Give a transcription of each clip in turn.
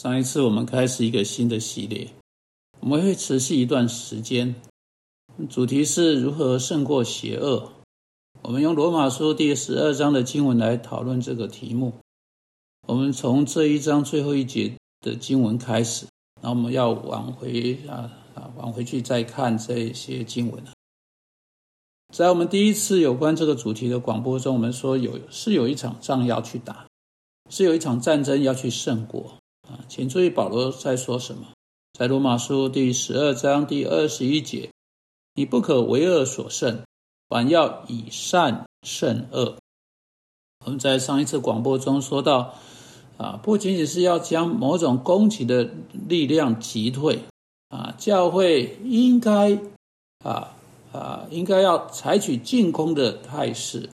上一次我们开始一个新的系列，我们会持续一段时间，主题是如何胜过邪恶。我们用罗马书第十二章的经文来讨论这个题目。我们从这一章最后一节的经文开始，那我们要往回啊啊往回去再看这些经文在我们第一次有关这个主题的广播中，我们说有是有一场仗要去打，是有一场战争要去胜过。啊，请注意保罗在说什么？在罗马书第十二章第二十一节，你不可为恶所胜，反要以善胜恶。我们在上一次广播中说到，啊，不仅仅是要将某种攻击的力量击退，啊，教会应该，啊啊，应该要采取进攻的态势，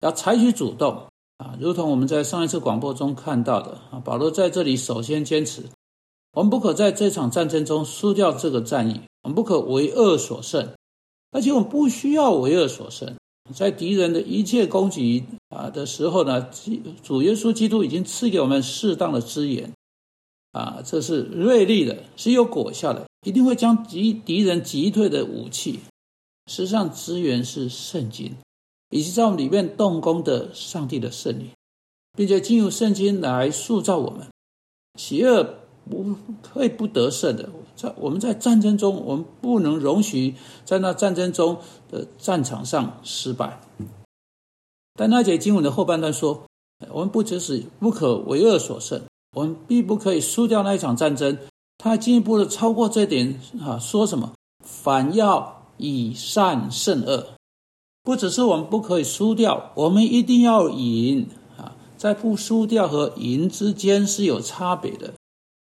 要采取主动。啊，如同我们在上一次广播中看到的啊，保罗在这里首先坚持，我们不可在这场战争中输掉这个战役，我们不可为恶所胜，而且我们不需要为恶所胜，在敌人的一切攻击啊的时候呢，主耶稣基督已经赐给我们适当的资源，啊，这是锐利的，是有果效的，一定会将敌敌人击退的武器。实际上，资源是圣经。以及在我们里面动工的上帝的圣灵，并且进入圣经来塑造我们，邪恶不会不得胜的。在我们在战争中，我们不能容许在那战争中的战场上失败。但那节经文的后半段说，我们不只是不可为恶所胜，我们必不可以输掉那一场战争。他进一步的超过这点啊，说什么？反要以善胜恶。不只是我们不可以输掉，我们一定要赢啊！在不输掉和赢之间是有差别的。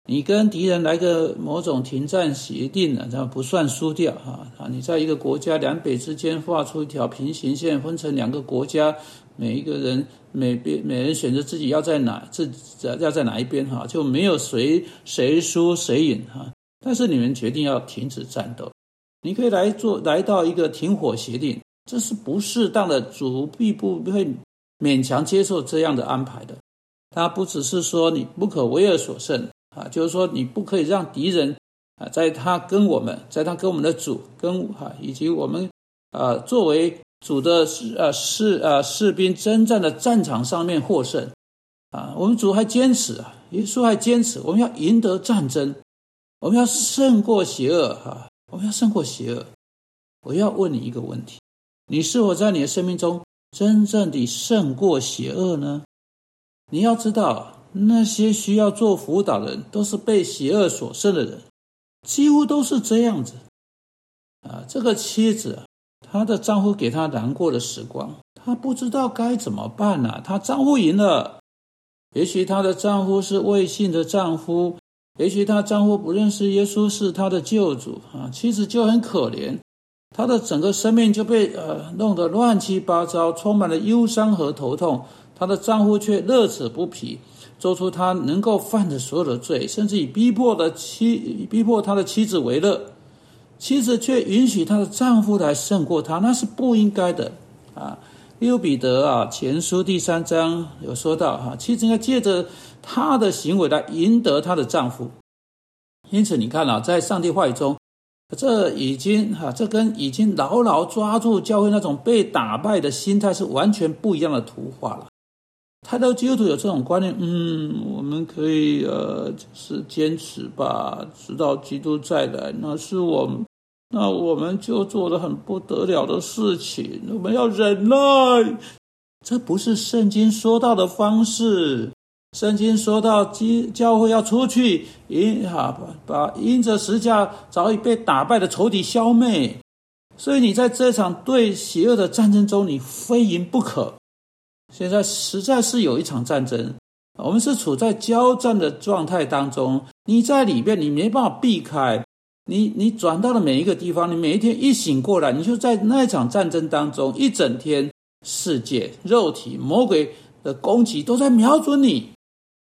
你跟敌人来个某种停战协定呢，这不算输掉哈啊！你在一个国家两北之间画出一条平行线，分成两个国家，每一个人每边每人选择自己要在哪自要在哪一边哈，就没有谁谁输谁赢哈。但是你们决定要停止战斗，你可以来做来到一个停火协定。这是不适当的，主必不会勉强接受这样的安排的。他不只是说你不可为恶所胜啊，就是说你不可以让敌人啊，在他跟我们，在他跟我们的主跟啊，以及我们啊，作为主的士啊士啊士兵征战的战场上面获胜啊。我们主还坚持啊，耶稣还坚持，我们要赢得战争，我们要胜过邪恶哈，我们要胜过邪恶。我要问你一个问题。你是否在你的生命中真正的胜过邪恶呢？你要知道，那些需要做辅导的人，都是被邪恶所胜的人，几乎都是这样子。啊，这个妻子，她的丈夫给她难过的时光，她不知道该怎么办呢？她丈夫赢了，也许她的丈夫是未信的丈夫，也许她丈夫不认识耶稣是她的救主啊，妻子就很可怜。她的整个生命就被呃弄得乱七八糟，充满了忧伤和头痛。她的丈夫却乐此不疲，做出他能够犯的所有的罪，甚至以逼迫的妻逼迫他的妻子为乐。妻子却允许她的丈夫来胜过她，那是不应该的啊！利欧彼得啊，前书第三章有说到哈，妻子应该借着她的行为来赢得她的丈夫。因此，你看啊，在上帝话语中。这已经哈，这跟已经牢牢抓住教会那种被打败的心态是完全不一样的图画了。太多基督徒有这种观念，嗯，我们可以呃，就是坚持吧，直到基督再来。那是我们，那我们就做了很不得了的事情，我们要忍耐。这不是圣经说到的方式。圣经说到，基教会要出去，因哈把把因着十架早已被打败的仇敌消灭，所以你在这场对邪恶的战争中，你非赢不可。现在实在是有一场战争，我们是处在交战的状态当中，你在里边，你没办法避开，你你转到了每一个地方，你每一天一醒过来，你就在那一场战争当中，一整天，世界、肉体、魔鬼的攻击都在瞄准你。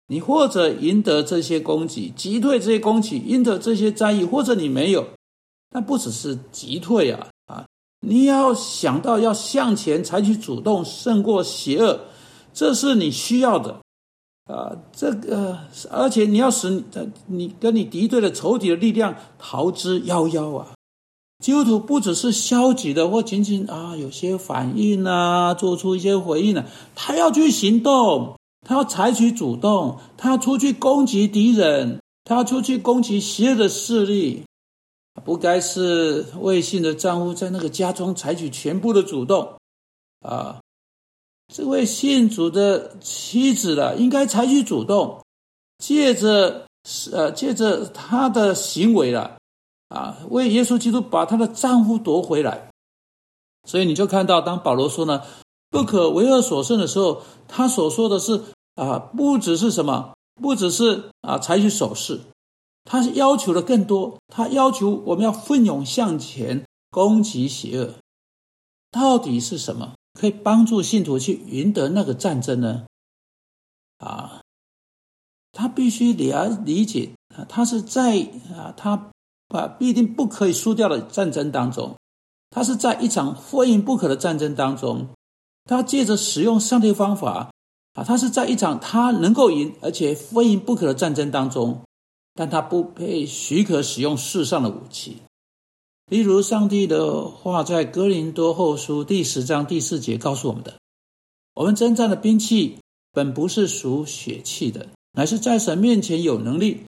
你或者赢得这些攻击，击退这些攻击，赢得这些战役，或者你没有，但不只是击退啊啊！你要想到要向前采取主动，胜过邪恶，这是你需要的。啊，这个而且你要使你你跟你敌对的仇敌的力量逃之夭夭啊！基督徒不只是消极的或仅仅啊有些反应啊，做出一些回应呢，他要去行动，他要采取主动，他要出去攻击敌人，他要出去攻击邪恶的势力。不该是魏信的丈夫在那个家中采取全部的主动啊！这位信主的妻子了，应该采取主动，借着呃借着他的行为了啊，为耶稣基督把他的丈夫夺回来。所以你就看到，当保罗说呢“不可为恶所胜”的时候，他所说的是啊，不只是什么，不只是啊采取手势。他是要求的更多，他要求我们要奋勇向前，攻击邪恶。到底是什么可以帮助信徒去赢得那个战争呢？啊，他必须了理解啊，他是在啊，他啊必定不可以输掉的战争当中，他是在一场非赢不可的战争当中，他借着使用上帝方法啊，他是在一场他能够赢而且非赢不可的战争当中。但他不配许可使用世上的武器，例如上帝的话在哥林多后书第十章第四节告诉我们的：我们征战的兵器本不是属血气的，乃是在神面前有能力，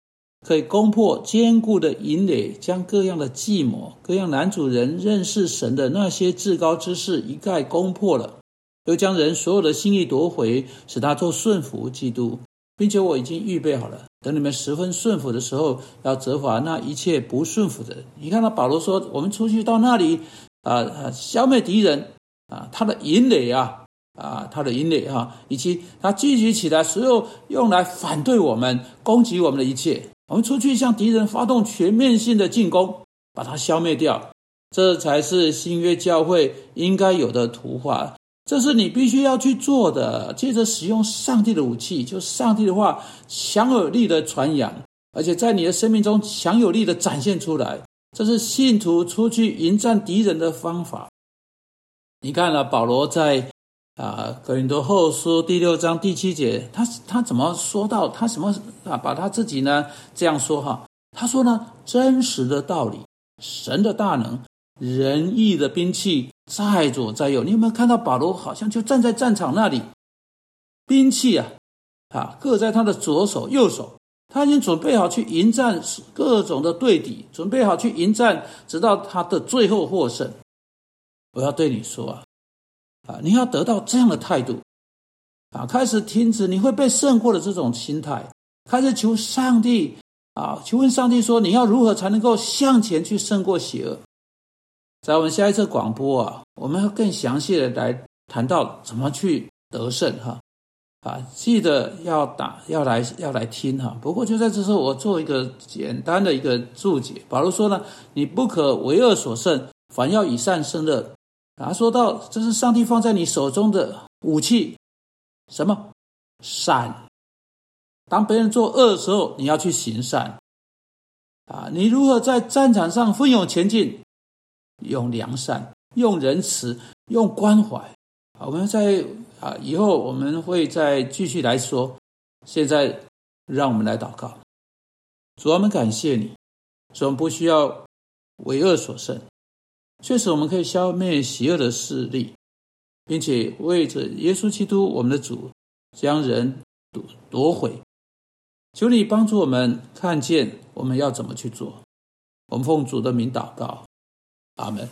可以攻破坚固的营垒，将各样的计谋、各样男主人认识神的那些至高之事一概攻破了，又将人所有的心意夺回，使他做顺服基督。并且我已经预备好了，等你们十分顺服的时候，要责罚那一切不顺服的人。你看到保罗说：“我们出去到那里，啊，消灭敌人啊，他的营垒啊，啊，他的营垒啊，以及他聚集起来所有用来反对我们、攻击我们的一切，我们出去向敌人发动全面性的进攻，把它消灭掉，这才是新约教会应该有的图画。”这是你必须要去做的。接着使用上帝的武器，就上帝的话强有力的传扬，而且在你的生命中强有力的展现出来。这是信徒出去迎战敌人的方法。你看了保罗在啊格林多后书第六章第七节，他他怎么说到他什么啊？把他自己呢这样说哈？他说呢，真实的道理，神的大能，仁义的兵器。在左在右，你有没有看到保罗好像就站在战场那里，兵器啊，啊各在他的左手右手，他已经准备好去迎战各种的对敌，准备好去迎战，直到他的最后获胜。我要对你说啊，啊你要得到这样的态度，啊开始停止你会被胜过的这种心态，开始求上帝啊，求问上帝说你要如何才能够向前去胜过邪恶。在我们下一次广播啊，我们要更详细的来谈到怎么去得胜哈啊，记得要打要来要来听哈。不过就在这时候，我做一个简单的一个注解。保罗说呢，你不可为恶所胜，反要以善胜恶。他说到，这是上帝放在你手中的武器，什么善？当别人做恶的时候，你要去行善啊！你如何在战场上奋勇前进？用良善，用仁慈，用关怀。我们在啊，以后我们会再继续来说。现在，让我们来祷告。主，我们感谢你，说我们不需要为恶所胜，确实我们可以消灭邪恶的势力，并且为着耶稣基督我们的主，将人夺夺回。求你帮助我们看见我们要怎么去做。我们奉主的名祷告。Amen.